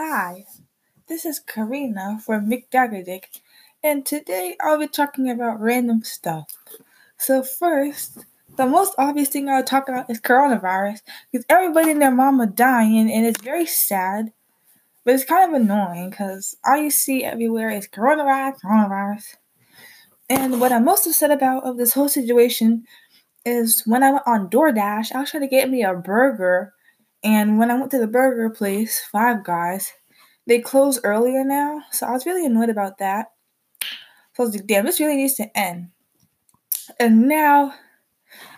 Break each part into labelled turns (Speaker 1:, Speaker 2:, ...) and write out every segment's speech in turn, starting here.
Speaker 1: Hi, this is Karina from McDaggerdick, and today I'll be talking about random stuff. So first, the most obvious thing I'll talk about is coronavirus, because everybody and their mama dying, and it's very sad, but it's kind of annoying because all you see everywhere is coronavirus, coronavirus. And what I'm most upset about of this whole situation is when I went on DoorDash, I was trying to get me a burger and when I went to the burger place, Five Guys, they closed earlier now. So I was really annoyed about that. So I was like, damn, this really needs to end. And now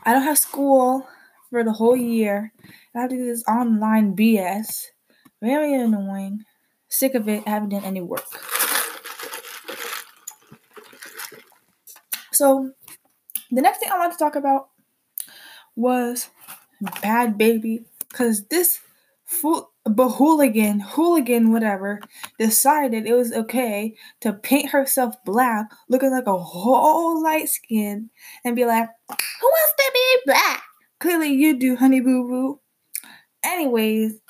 Speaker 1: I don't have school for the whole year. I have to do this online BS. Very annoying. Sick of it. I haven't done any work. So the next thing I want to talk about was Bad Bhabie because this fool, hooligan, hooligan, whatever, decided it was okay to paint herself black, looking like a whole light skin, and be like, "Who wants to be black?" Clearly, you do, honey boo boo. Anyways,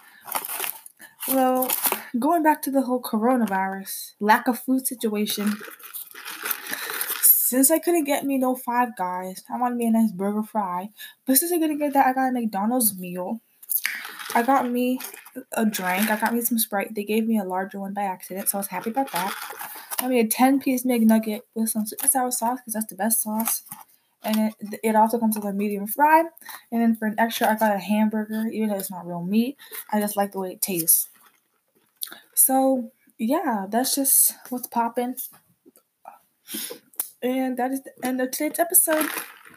Speaker 1: well, going back to the whole coronavirus, lack of food situation. Since I couldn't get me no Five Guys, I wanted me a nice burger fry. But since I couldn't get that, I got a McDonald's meal. I got me a drink. I got me some Sprite. They gave me a larger one by accident, so I was happy about that. I me a 10 piece McNugget with some sweet and sour sauce because that's the best sauce. And it, it also comes with a medium fry. And then for an extra, I got a hamburger, even though it's not real meat. I just like the way it tastes. So, yeah, that's just what's popping. And that is the end of today's episode.